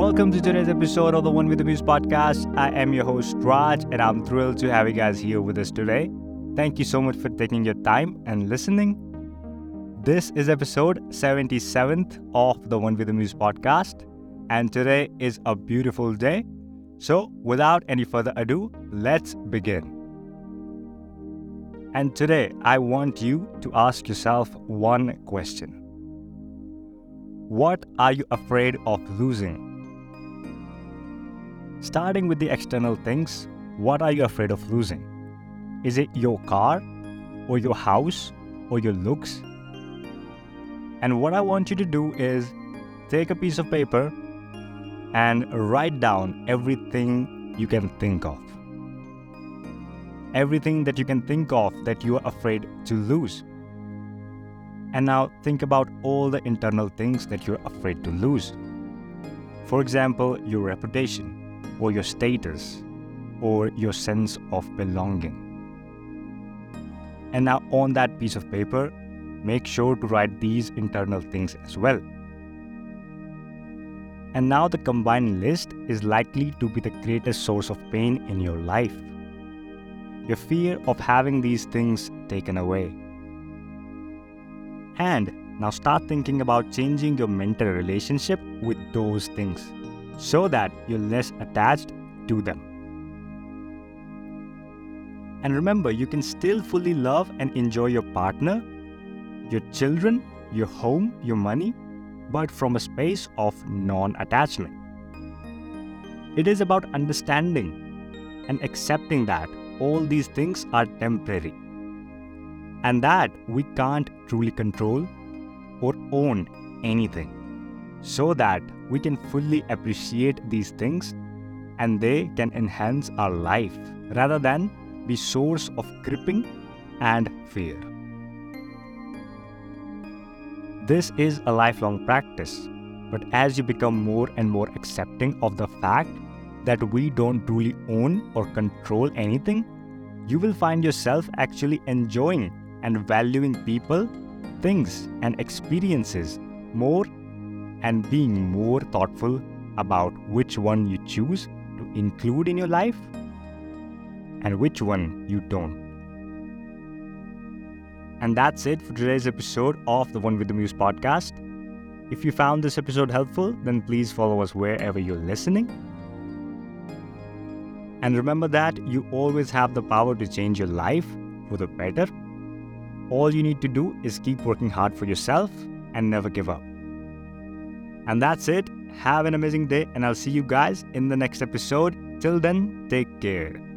welcome to today's episode of the One with the Muse podcast. I am your host, Raj, and I'm thrilled to have you guys here with us today. Thank you so much for taking your time and listening. This is episode 77th of the One with the Muse podcast, and today is a beautiful day. So, without any further ado, let's begin. And today, I want you to ask yourself one question What are you afraid of losing? Starting with the external things, what are you afraid of losing? Is it your car, or your house, or your looks? And what I want you to do is take a piece of paper and write down everything you can think of. Everything that you can think of that you are afraid to lose. And now think about all the internal things that you're afraid to lose. For example, your reputation or your status or your sense of belonging. And now, on that piece of paper, make sure to write these internal things as well. And now, the combined list is likely to be the greatest source of pain in your life. Your fear of having these things taken away. And now, start thinking about changing your mental relationship with those things so that you're less attached to them. And remember, you can still fully love and enjoy your partner, your children, your home, your money, but from a space of non attachment. It is about understanding and accepting that all these things are temporary and that we can't truly control or own anything so that we can fully appreciate these things and they can enhance our life rather than be source of gripping and fear. This is a lifelong practice, but as you become more and more accepting of the fact that we don't truly own or control anything, you will find yourself actually enjoying and valuing people, things, and experiences more and being more thoughtful about which one you choose to include in your life and which one you don't. And that's it for today's episode of the One with the Muse podcast. If you found this episode helpful, then please follow us wherever you're listening. And remember that you always have the power to change your life for the better. All you need to do is keep working hard for yourself and never give up. And that's it. Have an amazing day, and I'll see you guys in the next episode. Till then, take care.